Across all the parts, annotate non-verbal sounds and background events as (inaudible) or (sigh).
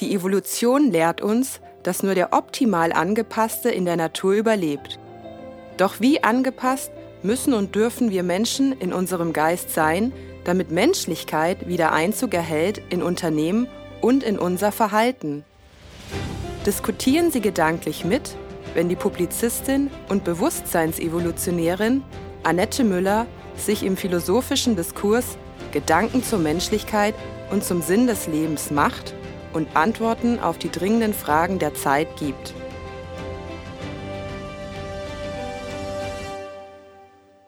Die Evolution lehrt uns, dass nur der optimal angepasste in der Natur überlebt. Doch wie angepasst müssen und dürfen wir Menschen in unserem Geist sein, damit Menschlichkeit wieder Einzug erhält in Unternehmen und in unser Verhalten? Diskutieren Sie gedanklich mit, wenn die Publizistin und Bewusstseinsevolutionärin Annette Müller sich im philosophischen Diskurs Gedanken zur Menschlichkeit und zum Sinn des Lebens macht und Antworten auf die dringenden Fragen der Zeit gibt.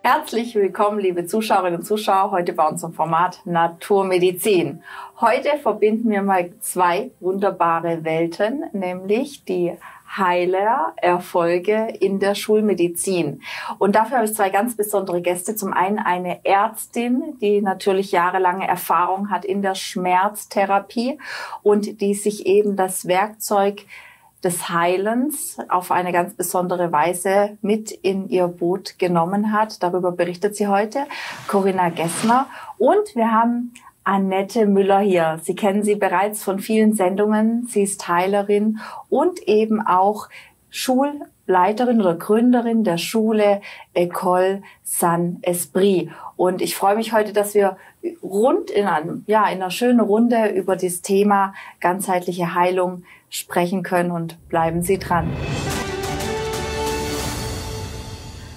Herzlich willkommen, liebe Zuschauerinnen und Zuschauer, heute bei unserem Format Naturmedizin. Heute verbinden wir mal zwei wunderbare Welten, nämlich die Heilererfolge in der Schulmedizin. Und dafür habe ich zwei ganz besondere Gäste. Zum einen eine Ärztin, die natürlich jahrelange Erfahrung hat in der Schmerztherapie und die sich eben das Werkzeug des Heilens auf eine ganz besondere Weise mit in ihr Boot genommen hat. Darüber berichtet sie heute, Corinna Gessner. Und wir haben Annette Müller hier. Sie kennen sie bereits von vielen Sendungen. Sie ist Heilerin und eben auch Schulleiterin oder Gründerin der Schule École San Esprit. Und ich freue mich heute, dass wir rund in einem, ja, in einer schönen Runde über das Thema ganzheitliche Heilung sprechen können und bleiben Sie dran.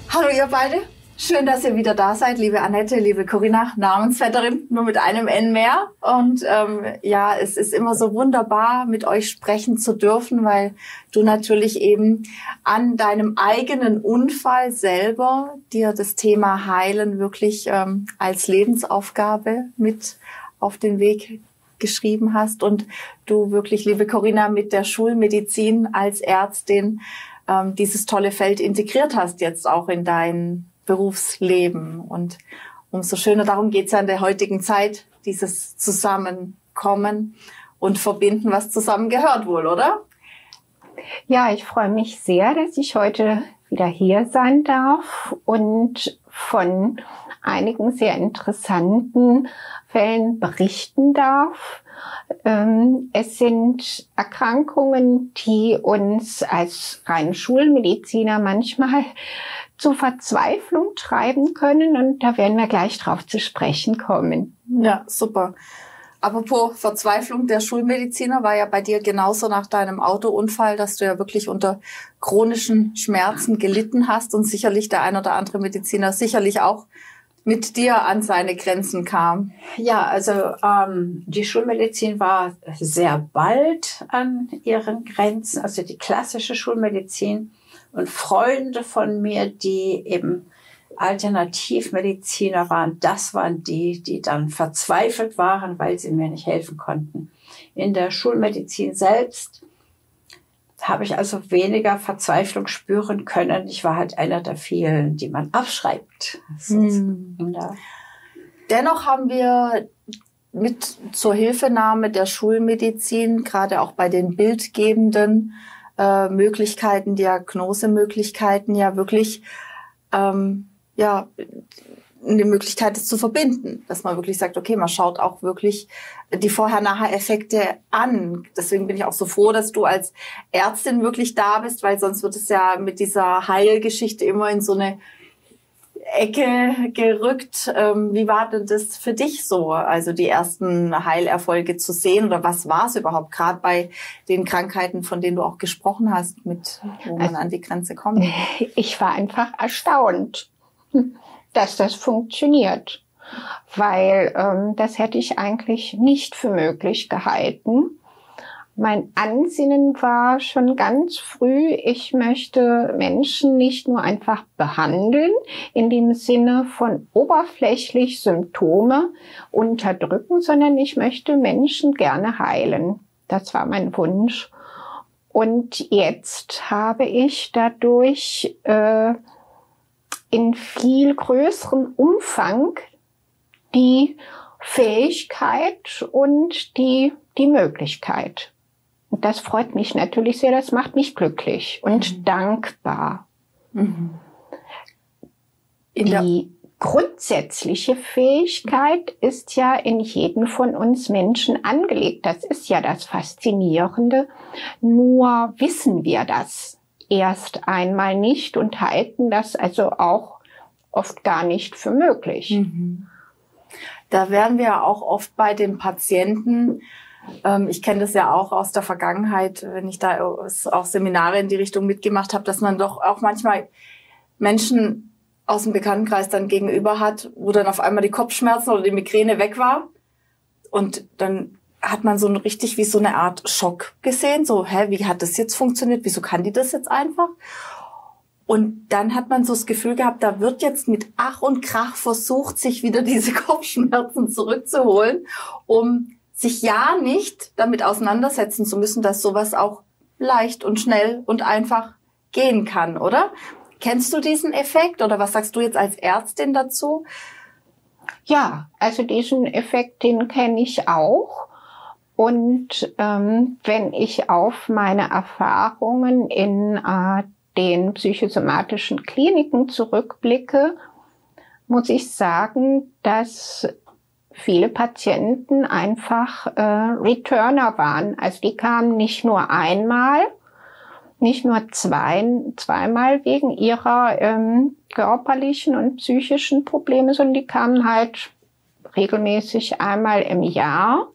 Hallo ihr beide. Schön, dass ihr wieder da seid, liebe Annette, liebe Corinna, Namensvetterin, nur mit einem N mehr. Und ähm, ja, es ist immer so wunderbar, mit euch sprechen zu dürfen, weil du natürlich eben an deinem eigenen Unfall selber dir das Thema Heilen wirklich ähm, als Lebensaufgabe mit auf den Weg geschrieben hast und du wirklich, liebe Corinna, mit der Schulmedizin als Ärztin ähm, dieses tolle Feld integriert hast jetzt auch in dein Berufsleben. Und umso schöner, darum geht es ja in der heutigen Zeit, dieses Zusammenkommen und Verbinden, was zusammengehört wohl, oder? Ja, ich freue mich sehr, dass ich heute wieder hier sein darf und von einigen sehr interessanten Fällen berichten darf. Ähm, es sind Erkrankungen, die uns als rein Schulmediziner manchmal zu Verzweiflung treiben können und da werden wir gleich drauf zu sprechen kommen. Ja, super. Apropos Verzweiflung, der Schulmediziner war ja bei dir genauso nach deinem Autounfall, dass du ja wirklich unter chronischen Schmerzen gelitten hast und sicherlich der ein oder andere Mediziner sicherlich auch mit dir an seine Grenzen kam. Ja, also ähm, die Schulmedizin war sehr bald an ihren Grenzen, also die klassische Schulmedizin und Freunde von mir, die eben Alternativmediziner waren, das waren die, die dann verzweifelt waren, weil sie mir nicht helfen konnten. In der Schulmedizin selbst habe ich also weniger Verzweiflung spüren können. Ich war halt einer der vielen, die man abschreibt. Hm. Dennoch haben wir mit zur Hilfenahme der Schulmedizin, gerade auch bei den bildgebenden äh, Möglichkeiten, Diagnosemöglichkeiten ja wirklich ähm, ja eine Möglichkeit ist zu verbinden, dass man wirklich sagt, okay, man schaut auch wirklich die Vorher-Nachher-Effekte an. Deswegen bin ich auch so froh, dass du als Ärztin wirklich da bist, weil sonst wird es ja mit dieser Heilgeschichte immer in so eine Ecke gerückt. Ähm, wie war denn das für dich so, also die ersten Heilerfolge zu sehen oder was war es überhaupt gerade bei den Krankheiten, von denen du auch gesprochen hast, mit wo man also, an die Grenze kommt? (laughs) Ich war einfach erstaunt, (laughs) dass das funktioniert, weil ähm, das hätte ich eigentlich nicht für möglich gehalten. Mein Ansinnen war schon ganz früh, ich möchte Menschen nicht nur einfach behandeln, in dem Sinne von oberflächlich Symptome unterdrücken, sondern ich möchte Menschen gerne heilen. Das war mein Wunsch. Und jetzt habe ich dadurch äh, in viel größerem Umfang die Fähigkeit und die, die Möglichkeit. Und das freut mich natürlich sehr, das macht mich glücklich und mhm. dankbar. Mhm. In die, grundsätzliche Fähigkeit ist ja in jedem von uns Menschen angelegt. Das ist ja das Faszinierende. Nur wissen wir das erst einmal nicht und halten das also auch oft gar nicht für möglich. Mhm. Da wären wir auch oft bei den Patienten. Ähm, ich kenne das ja auch aus der Vergangenheit, wenn ich da auch Seminare in die Richtung mitgemacht habe, dass man doch auch manchmal Menschen aus dem Bekanntenkreis dann gegenüber hat, wo dann auf einmal die Kopfschmerzen oder die Migräne weg war. Und dann hat man so ein richtig wie so eine Art Schock gesehen. So, hä, wie hat das jetzt funktioniert? Wieso kann die das jetzt einfach? Und dann hat man so das Gefühl gehabt, da wird jetzt mit Ach und Krach versucht, sich wieder diese (laughs) Kopfschmerzen zurückzuholen, um sich ja nicht damit auseinandersetzen zu müssen, dass sowas auch leicht und schnell und einfach gehen kann, oder? Kennst du diesen Effekt oder was sagst du jetzt als Ärztin dazu? Ja, also diesen Effekt, den kenne ich auch. Und ähm, wenn ich auf meine Erfahrungen in äh, den psychosomatischen Kliniken zurückblicke, muss ich sagen, dass viele Patienten einfach äh, Returner waren. Also die kamen nicht nur einmal, nicht nur zwei, zweimal wegen ihrer ähm, körperlichen und psychischen Probleme, sondern die kamen halt regelmäßig einmal im Jahr.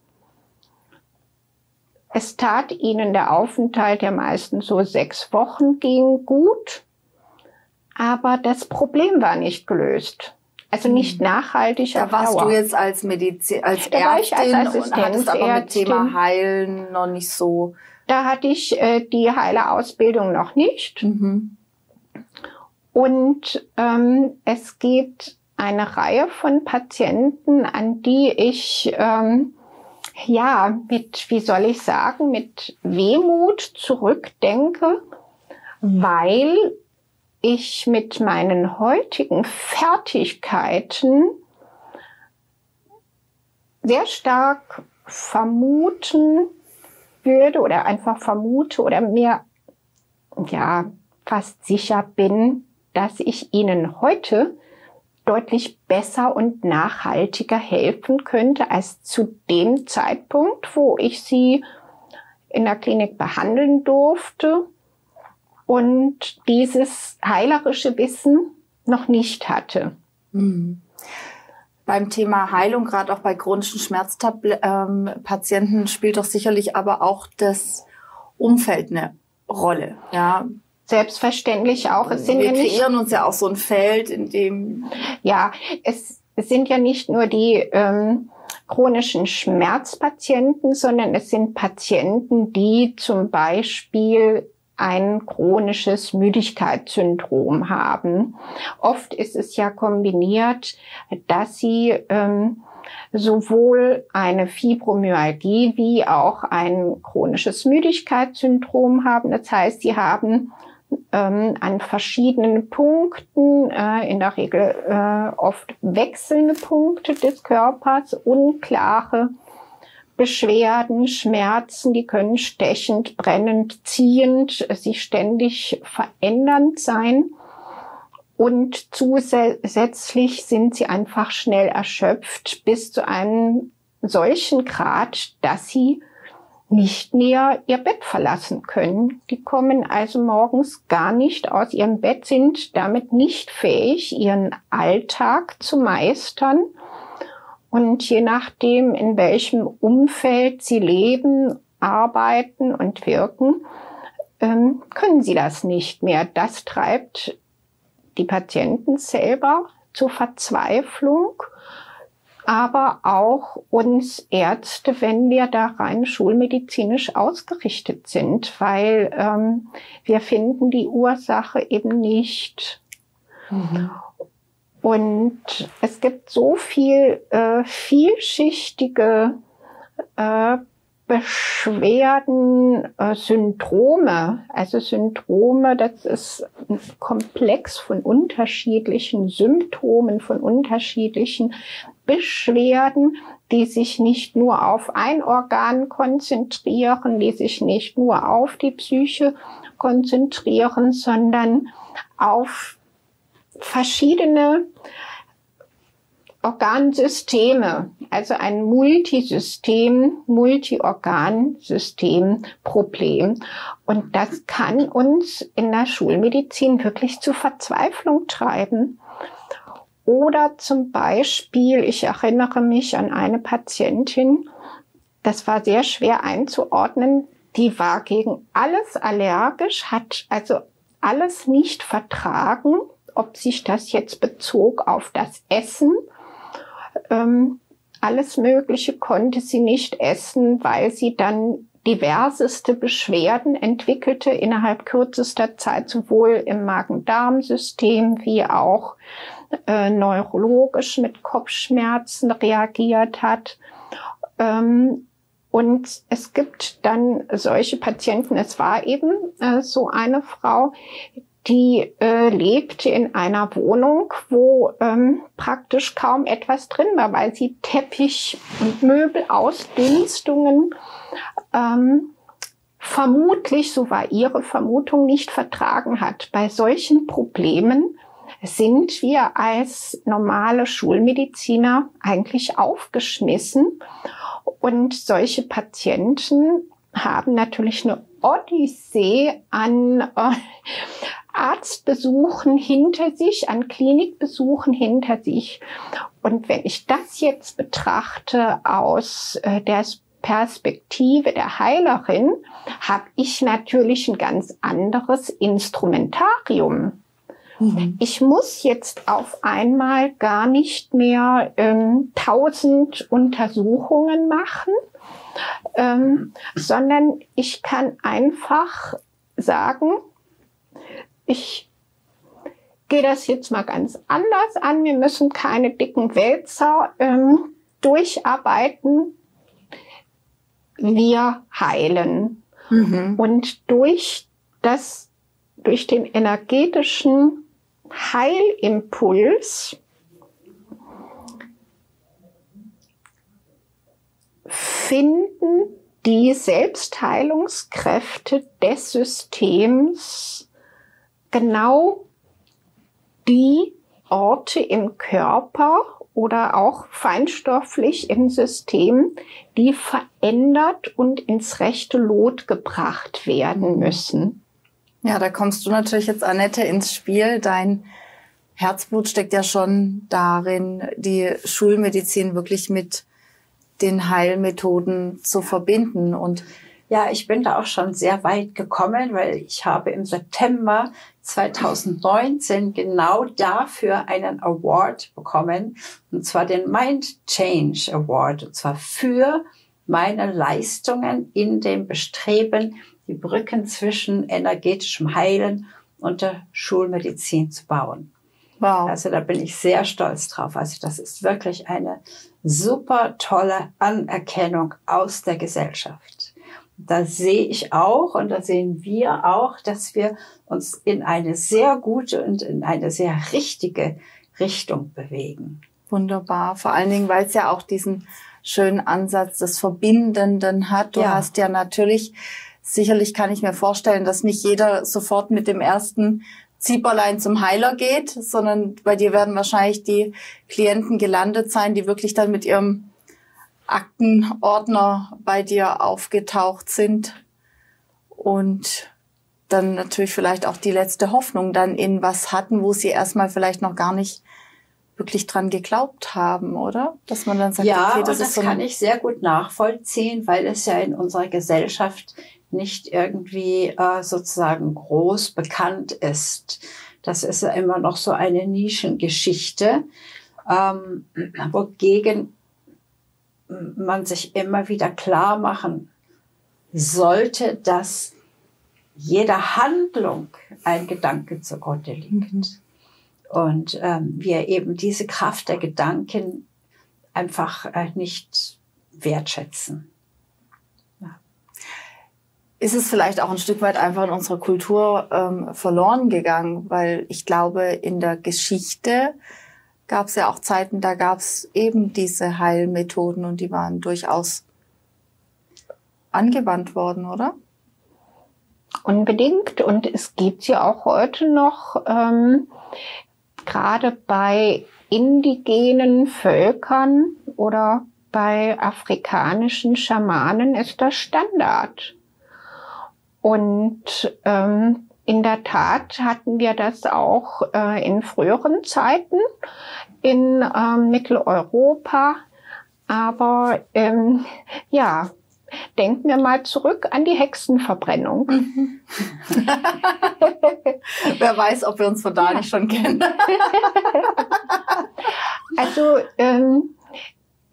Es tat ihnen der Aufenthalt, der meistens so sechs Wochen ging, gut, aber das Problem war nicht gelöst. Also nicht hm. nachhaltig da warst Dauer. du jetzt als Medizin, als da Ärztin als und hattest aber mit Thema Heilen noch nicht so da hatte ich äh, die heile Ausbildung noch nicht. Mhm. Und ähm, es gibt eine Reihe von Patienten, an die ich ähm, ja mit, wie soll ich sagen, mit Wehmut zurückdenke, weil ich mit meinen heutigen Fertigkeiten sehr stark vermuten würde oder einfach vermute oder mir ja fast sicher bin, dass ich Ihnen heute deutlich besser und nachhaltiger helfen könnte als zu dem Zeitpunkt, wo ich Sie in der Klinik behandeln durfte und dieses heilerische Wissen noch nicht hatte. Mhm beim Thema Heilung, gerade auch bei chronischen Schmerzpatienten, ähm, spielt doch sicherlich aber auch das Umfeld eine Rolle. Ja, Selbstverständlich auch. Es sind Wir ja nicht, kreieren uns ja auch so ein Feld, in dem ja es, es sind ja nicht nur die ähm, chronischen Schmerzpatienten, sondern es sind Patienten, die zum Beispiel ein chronisches Müdigkeitssyndrom haben. Oft ist es ja kombiniert, dass sie ähm, sowohl eine Fibromyalgie wie auch ein chronisches Müdigkeitssyndrom haben. Das heißt, sie haben ähm, an verschiedenen Punkten, äh, in der Regel äh, oft wechselnde Punkte des Körpers, unklare Beschwerden, Schmerzen, die können stechend, brennend, ziehend, sich ständig verändernd sein. Und zusätzlich sind sie einfach schnell erschöpft bis zu einem solchen Grad, dass sie nicht mehr ihr Bett verlassen können. Die kommen also morgens gar nicht aus ihrem Bett, sind damit nicht fähig, ihren Alltag zu meistern und je nachdem, in welchem Umfeld sie leben, arbeiten und wirken, ähm, können sie das nicht mehr. Das treibt die Patienten selber zur Verzweiflung, aber auch uns Ärzte, wenn wir da rein schulmedizinisch ausgerichtet sind, weil ähm, wir finden die Ursache eben nicht. Mhm. Und es gibt so viel äh, vielschichtige äh, Beschwerden, äh, Syndrome. Also Syndrome, das ist ein Komplex von unterschiedlichen Symptomen, von unterschiedlichen Beschwerden, die sich nicht nur auf ein Organ konzentrieren, die sich nicht nur auf die Psyche konzentrieren, sondern auf verschiedene Organsysteme, also ein Multisystem, Multiorgansystemproblem. Und das kann uns in der Schulmedizin wirklich zu Verzweiflung treiben. Oder zum Beispiel, ich erinnere mich an eine Patientin, das war sehr schwer einzuordnen, die war gegen alles allergisch, hat also alles nicht vertragen, ob sich das jetzt bezog auf das Essen ähm, alles Mögliche konnte sie nicht essen, weil sie dann diverseste Beschwerden entwickelte innerhalb kürzester Zeit, sowohl im Magen-Darm-System wie auch äh, neurologisch mit Kopfschmerzen reagiert hat. Ähm, und es gibt dann solche Patienten, es war eben äh, so eine Frau, die äh, lebte in einer Wohnung, wo ähm, praktisch kaum etwas drin war, weil sie Teppich und Möbelausdünstungen ähm, vermutlich, so war ihre Vermutung, nicht vertragen hat. Bei solchen Problemen sind wir als normale Schulmediziner eigentlich aufgeschmissen. Und solche Patienten haben natürlich eine Odyssee an äh, Arztbesuchen hinter sich, an Klinikbesuchen hinter sich. Und wenn ich das jetzt betrachte aus äh, der Perspektive der Heilerin, habe ich natürlich ein ganz anderes Instrumentarium. Mhm. Ich muss jetzt auf einmal gar nicht mehr ähm, tausend Untersuchungen machen, ähm, sondern ich kann einfach sagen, ich gehe das jetzt mal ganz anders an. Wir müssen keine dicken Wälzer ähm, durcharbeiten. Wir heilen. Mhm. Und durch das, durch den energetischen Heilimpuls finden die Selbstheilungskräfte des Systems genau die Orte im Körper oder auch feinstofflich im System, die verändert und ins rechte Lot gebracht werden müssen. Ja, da kommst du natürlich jetzt, Annette, ins Spiel. Dein Herzblut steckt ja schon darin, die Schulmedizin wirklich mit den Heilmethoden zu verbinden. Und ja, ich bin da auch schon sehr weit gekommen, weil ich habe im September 2019 genau dafür einen Award bekommen, und zwar den Mind Change Award, und zwar für meine Leistungen in dem Bestreben, die Brücken zwischen energetischem Heilen und der Schulmedizin zu bauen. Wow. Also da bin ich sehr stolz drauf. Also das ist wirklich eine super tolle Anerkennung aus der Gesellschaft da sehe ich auch und da sehen wir auch, dass wir uns in eine sehr gute und in eine sehr richtige Richtung bewegen. Wunderbar. Vor allen Dingen, weil es ja auch diesen schönen Ansatz des Verbindenden hat. Du ja. hast ja natürlich, sicherlich kann ich mir vorstellen, dass nicht jeder sofort mit dem ersten Zieperlein zum Heiler geht, sondern bei dir werden wahrscheinlich die Klienten gelandet sein, die wirklich dann mit ihrem Aktenordner bei dir aufgetaucht sind und dann natürlich vielleicht auch die letzte Hoffnung dann in was hatten, wo sie erstmal vielleicht noch gar nicht wirklich dran geglaubt haben, oder? Dass man dann sagt, ja, okay, das, das so kann ich sehr gut nachvollziehen, weil es ja in unserer Gesellschaft nicht irgendwie äh, sozusagen groß bekannt ist. Das ist ja immer noch so eine Nischengeschichte, ähm, (clears throat) wogegen man sich immer wieder klar machen sollte, dass jeder Handlung ein Gedanke zugrunde liegt. Mhm. Und ähm, wir eben diese Kraft der Gedanken einfach äh, nicht wertschätzen. Ja. Ist es vielleicht auch ein Stück weit einfach in unserer Kultur ähm, verloren gegangen, weil ich glaube, in der Geschichte gab es ja auch Zeiten, da gab es eben diese Heilmethoden und die waren durchaus angewandt worden, oder? Unbedingt. Und es gibt ja auch heute noch, ähm, gerade bei indigenen Völkern oder bei afrikanischen Schamanen ist das Standard. Und ähm, in der Tat hatten wir das auch äh, in früheren Zeiten in äh, Mitteleuropa. Aber ähm, ja, denken wir mal zurück an die Hexenverbrennung. Mhm. (laughs) Wer weiß, ob wir uns von da ja. nicht schon kennen. (laughs) also ähm,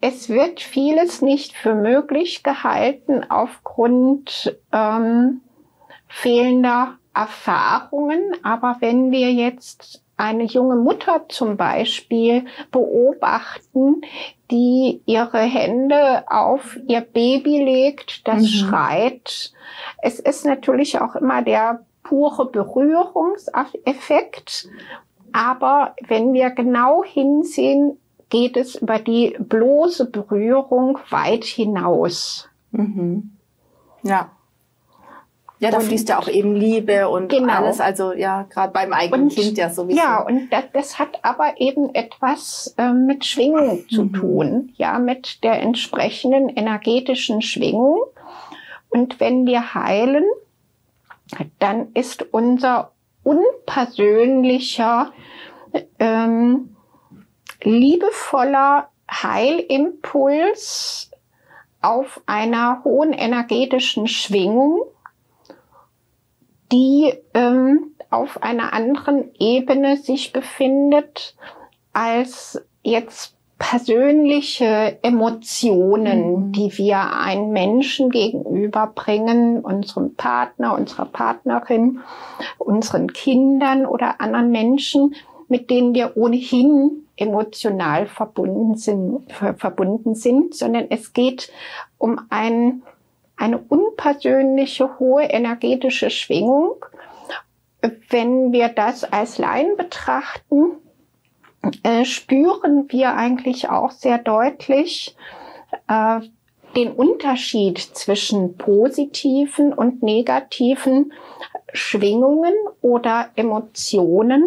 es wird vieles nicht für möglich gehalten aufgrund ähm, fehlender Erfahrungen. Aber wenn wir jetzt eine junge Mutter zum Beispiel beobachten, die ihre Hände auf ihr Baby legt, das mhm. schreit. Es ist natürlich auch immer der pure Berührungseffekt. Aber wenn wir genau hinsehen, geht es über die bloße Berührung weit hinaus. Mhm. Ja. Ja, da und, fließt ja auch eben Liebe und genau. alles, also ja, gerade beim eigenen und, Kind ja sowieso. Ja, und das, das hat aber eben etwas äh, mit Schwingung mhm. zu tun, ja, mit der entsprechenden energetischen Schwingung. Und wenn wir heilen, dann ist unser unpersönlicher, ähm, liebevoller Heilimpuls auf einer hohen energetischen Schwingung die ähm, auf einer anderen Ebene sich befindet als jetzt persönliche Emotionen, mhm. die wir einem Menschen gegenüberbringen, unserem Partner, unserer Partnerin, unseren Kindern oder anderen Menschen, mit denen wir ohnehin emotional verbunden sind, verbunden sind, sondern es geht um ein eine unpersönliche, hohe energetische Schwingung. Wenn wir das als Laien betrachten, äh, spüren wir eigentlich auch sehr deutlich äh, den Unterschied zwischen positiven und negativen Schwingungen oder Emotionen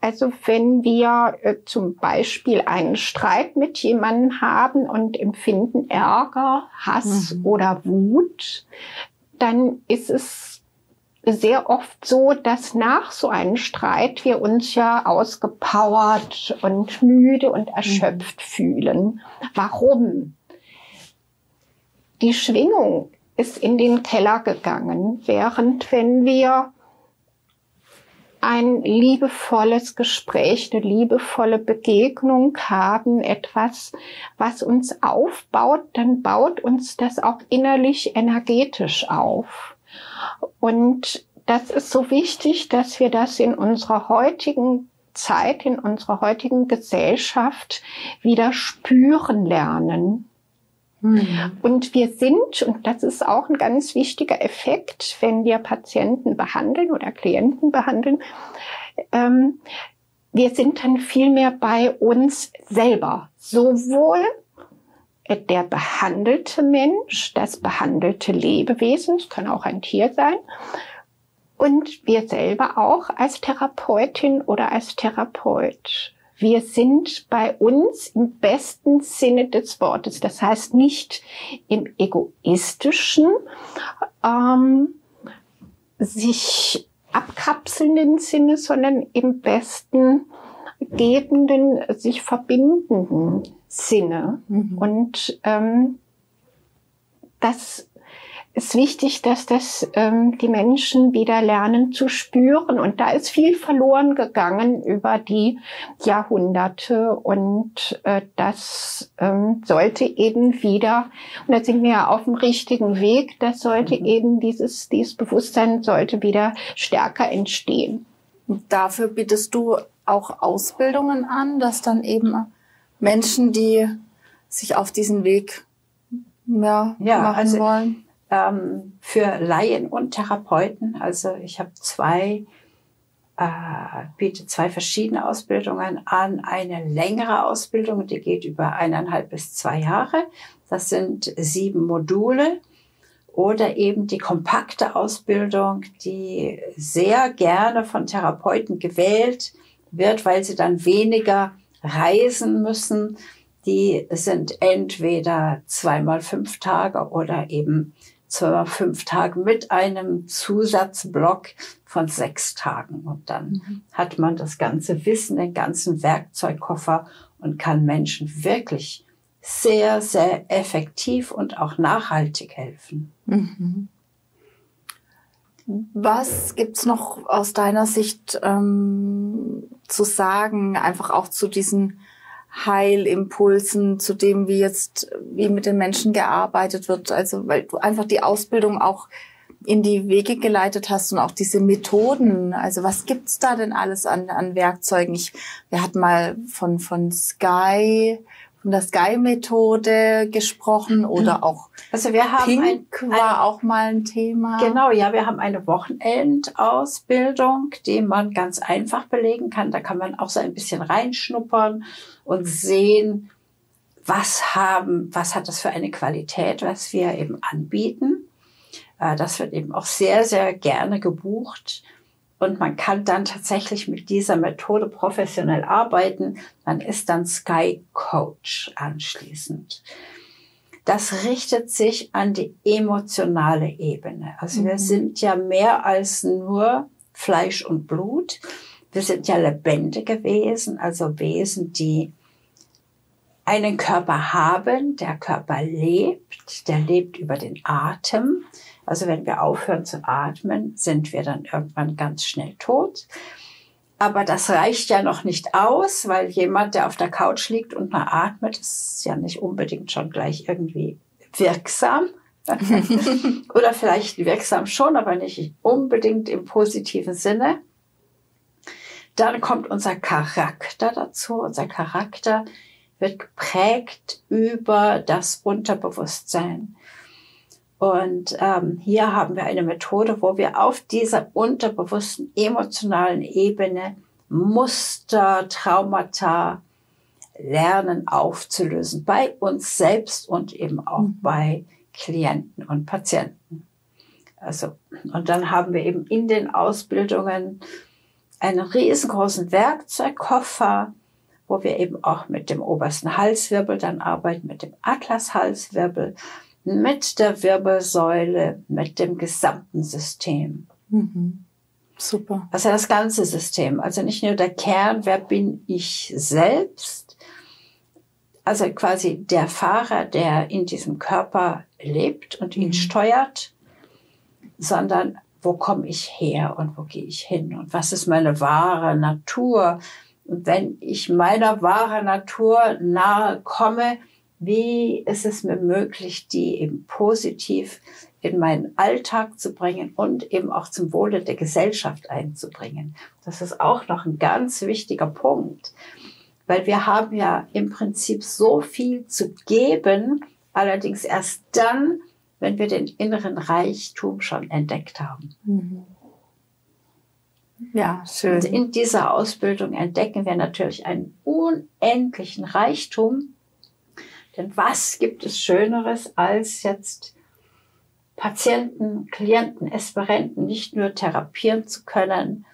also wenn wir äh, zum Beispiel einen Streit mit jemandem haben und empfinden Ärger, Hass mhm. oder Wut, dann ist es sehr oft so, dass nach so einem Streit wir uns ja ausgepowert und müde und erschöpft mhm. fühlen. Warum? Die Schwingung ist in den Keller gegangen, während wenn wir ein liebevolles Gespräch, eine liebevolle Begegnung haben, etwas, was uns aufbaut, dann baut uns das auch innerlich energetisch auf. Und das ist so wichtig, dass wir das in unserer heutigen Zeit, in unserer heutigen Gesellschaft wieder spüren lernen. Mhm. Und wir sind, und das ist auch ein ganz wichtiger Effekt, wenn wir Patienten behandeln oder Klienten behandeln, ähm, wir sind dann viel mehr bei uns selber. Sowohl der behandelte Mensch, das behandelte Lebewesen, es kann auch ein Tier sein, und wir selber auch als Therapeutin oder als Therapeut. Wir sind bei uns im besten Sinne des Wortes. Das heißt nicht im egoistischen, ähm, sich abkapselnden Sinne, sondern im besten gebenden, sich verbindenden Sinne. Mhm. Und ähm, das ist wichtig, dass das ähm, die Menschen wieder lernen zu spüren. Und da ist viel verloren gegangen über die Jahrhunderte. Und äh, das ähm, sollte eben wieder, und da sind wir ja auf dem richtigen Weg, das sollte mhm. eben dieses, dieses Bewusstsein sollte wieder stärker entstehen. Dafür bietest du auch Ausbildungen an, dass dann eben Menschen, die sich auf diesen Weg mehr ja, machen also wollen ähm, für Laien und Therapeuten. Also ich habe zwei, äh, biete zwei verschiedene Ausbildungen an. Eine längere Ausbildung, die geht über eineinhalb bis zwei Jahre. Das sind sieben Module. Oder eben die kompakte Ausbildung, die sehr gerne von Therapeuten gewählt wird, weil sie dann weniger reisen müssen, die sind entweder zweimal fünf Tage oder eben zweimal fünf Tage mit einem Zusatzblock von sechs Tagen. Und dann mhm. hat man das ganze Wissen, den ganzen Werkzeugkoffer und kann Menschen wirklich sehr, sehr effektiv und auch nachhaltig helfen. Mhm. Was gibt's noch aus deiner Sicht ähm, zu sagen, einfach auch zu diesen Heilimpulsen, zu dem, wie jetzt, wie mit den Menschen gearbeitet wird? Also, weil du einfach die Ausbildung auch in die Wege geleitet hast und auch diese Methoden. Also was gibt's da denn alles an, an Werkzeugen? Ich, wir hatten mal von, von Sky von der Sky-Methode gesprochen oder mhm. auch also wir haben Pink ein, war auch mal ein Thema. Genau, ja, wir haben eine Wochenendausbildung, die man ganz einfach belegen kann. Da kann man auch so ein bisschen reinschnuppern und sehen, was haben, was hat das für eine Qualität, was wir eben anbieten. Äh, das wird eben auch sehr, sehr gerne gebucht. Und man kann dann tatsächlich mit dieser Methode professionell arbeiten. Man ist dann Sky Coach anschließend. Das richtet sich an die emotionale Ebene. Also mhm. wir sind ja mehr als nur Fleisch und Blut. Wir sind ja lebendige Wesen, also Wesen, die einen Körper haben. Der Körper lebt, der lebt über den Atem. Also wenn wir aufhören zu atmen, sind wir dann irgendwann ganz schnell tot. Aber das reicht ja noch nicht aus, weil jemand, der auf der Couch liegt und mal atmet, ist ja nicht unbedingt schon gleich irgendwie wirksam. (laughs) Oder vielleicht wirksam schon, aber nicht unbedingt im positiven Sinne. Dann kommt unser Charakter dazu. Unser Charakter wird geprägt über das Unterbewusstsein. Und ähm, hier haben wir eine Methode, wo wir auf dieser unterbewussten emotionalen Ebene Muster, Traumata lernen aufzulösen bei uns selbst und eben auch mhm. bei Klienten und Patienten. Also, und dann haben wir eben in den Ausbildungen einen riesengroßen Werkzeugkoffer, wo wir eben auch mit dem obersten Halswirbel dann arbeiten, mit dem Atlashalswirbel, mit der Wirbelsäule, mit dem gesamten System. Mhm. Super. Also das ganze System. Also nicht nur der Kern, wer bin ich selbst, also quasi der Fahrer, der in diesem Körper lebt und ihn mhm. steuert, sondern wo komme ich her und wo gehe ich hin und was ist meine wahre Natur. Und wenn ich meiner wahren Natur nahe komme, wie ist es mir möglich, die eben positiv in meinen Alltag zu bringen und eben auch zum Wohle der Gesellschaft einzubringen. Das ist auch noch ein ganz wichtiger Punkt, weil wir haben ja im Prinzip so viel zu geben, allerdings erst dann, wenn wir den inneren Reichtum schon entdeckt haben. Mhm. Ja, schön. Und in dieser Ausbildung entdecken wir natürlich einen unendlichen Reichtum, denn was gibt es Schöneres, als jetzt Patienten, Klienten, Esperenten nicht nur therapieren zu können?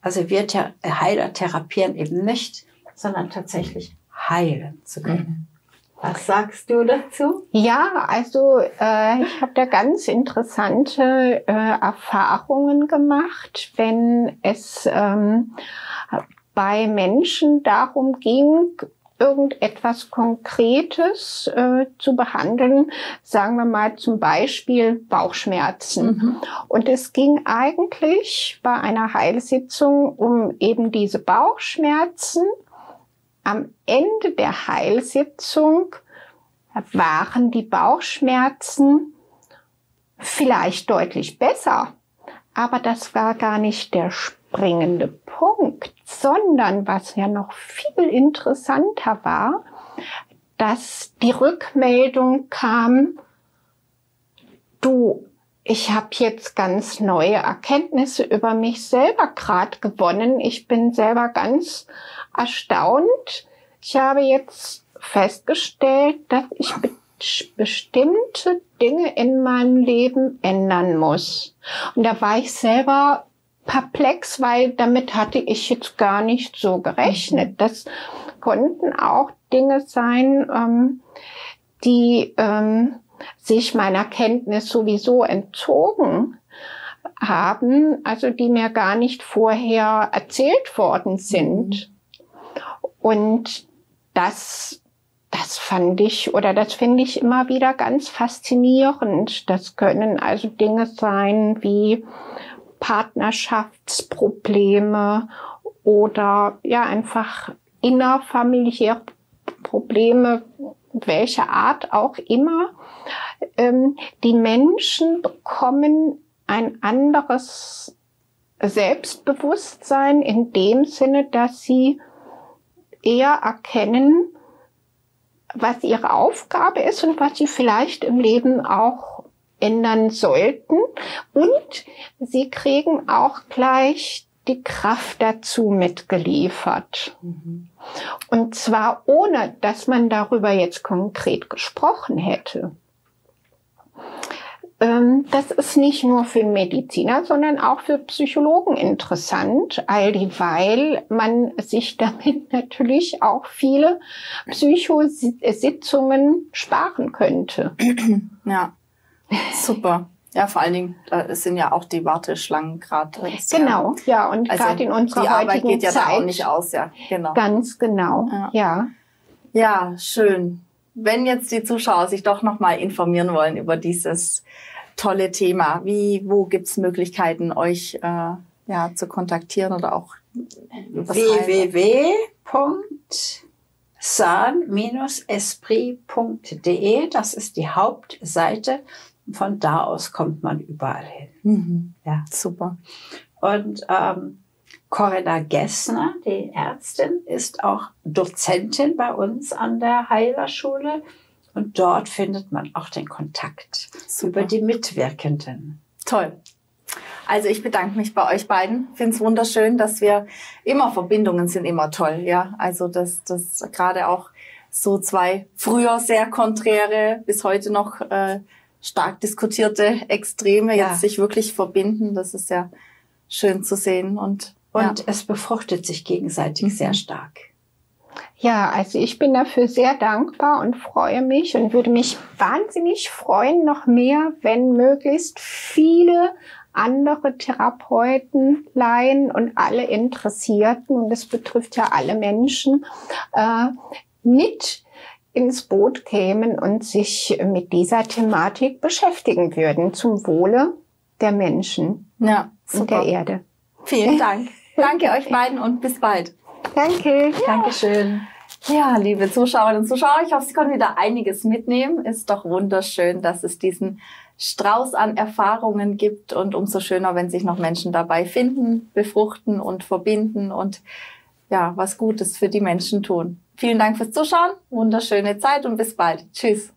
Also wir Heiler therapieren eben nicht, sondern tatsächlich heilen zu können. Was sagst du dazu? Ja, also äh, ich habe da ganz interessante äh, Erfahrungen gemacht, wenn es ähm, bei Menschen darum ging, irgendetwas Konkretes äh, zu behandeln, sagen wir mal zum Beispiel Bauchschmerzen. Mhm. Und es ging eigentlich bei einer Heilsitzung um eben diese Bauchschmerzen. Am Ende der Heilsitzung waren die Bauchschmerzen vielleicht deutlich besser, aber das war gar nicht der springende Punkt, sondern was ja noch viel interessanter war, dass die Rückmeldung kam, du, ich habe jetzt ganz neue Erkenntnisse über mich selber gerade gewonnen. Ich bin selber ganz erstaunt. Ich habe jetzt festgestellt, dass ich be bestimmte Dinge in meinem Leben ändern muss. Und da war ich selber perplex, weil damit hatte ich jetzt gar nicht so gerechnet. Das konnten auch Dinge sein, ähm, die ähm, sich meiner Kenntnis sowieso entzogen haben, also die mir gar nicht vorher erzählt worden sind. Und das, das fand ich oder das finde ich immer wieder ganz faszinierend. Das können also Dinge sein wie Partnerschaftsprobleme oder ja einfach innerfamiliäre Probleme, welcher Art auch immer. Ähm, die Menschen bekommen ein anderes Selbstbewusstsein in dem Sinne, dass sie eher erkennen, was ihre Aufgabe ist und was sie vielleicht im Leben auch ändern sollten. Und sie kriegen auch gleich die Kraft dazu mitgeliefert. Mhm. Und zwar ohne, dass man darüber jetzt konkret gesprochen hätte. Ähm, das ist nicht nur für Mediziner, sondern auch für Psychologen interessant, all dieweil man sich damit (laughs) natürlich auch viele Psychositzungen sparen könnte. (clears throat) Ja, super. Ja, vor allen Dingen, da sind ja auch die Warteschlangen gerade. Genau, ja, und also gerade in unserer die Arbeit geht ja Zeit da auch nicht aus, ja, genau. Ganz genau, ja. Ja, ja schön. Wenn jetzt die Zuschauer sich doch noch mal informieren wollen über dieses tolle Thema, wie, wo gibt's Möglichkeiten, euch äh, ja zu kontaktieren oder auch www.san-esprit.de, das ist die Hauptseite von da aus kommt man überall hin. Mhm. Ja, super. Und ähm, Corinna Gessner, die Ärztin, ist auch Dozentin bei uns an der Heilerschule. Und dort findet man auch den Kontakt Super. über die Mitwirkenden. Toll. Also ich bedanke mich bei euch beiden. Finde es wunderschön, dass wir immer Verbindungen sind immer toll. Ja, also das, das gerade auch so zwei früher sehr konträre, bis heute noch äh, stark diskutierte Extreme ja. jetzt sich wirklich verbinden. Das ist ja schön zu sehen und und ja. es befruchtet sich gegenseitig mhm. sehr stark. Ja, also ich bin dafür sehr dankbar und freue mich und würde mich wahnsinnig freuen, noch mehr, wenn möglichst viele andere Therapeuten, Laien und alle Interessierten, und das betrifft ja alle Menschen, äh, mit ins Boot kämen und sich mit dieser Thematik beschäftigen würden zum Wohle der Menschen ja, und der Erde. Vielen (laughs) Dank. Danke euch beiden und bis bald. Danke. Ja. Dankeschön. Ja, liebe Zuschauerinnen und Zuschauer, ich hoffe, Sie konnten wieder einiges mitnehmen. Ist doch wunderschön, dass es diesen Strauß an Erfahrungen gibt und umso schöner, wenn sich noch Menschen dabei finden, befruchten und verbinden und ja, was Gutes für die Menschen tun. Vielen Dank fürs Zuschauen, wunderschöne Zeit und bis bald. Tschüss.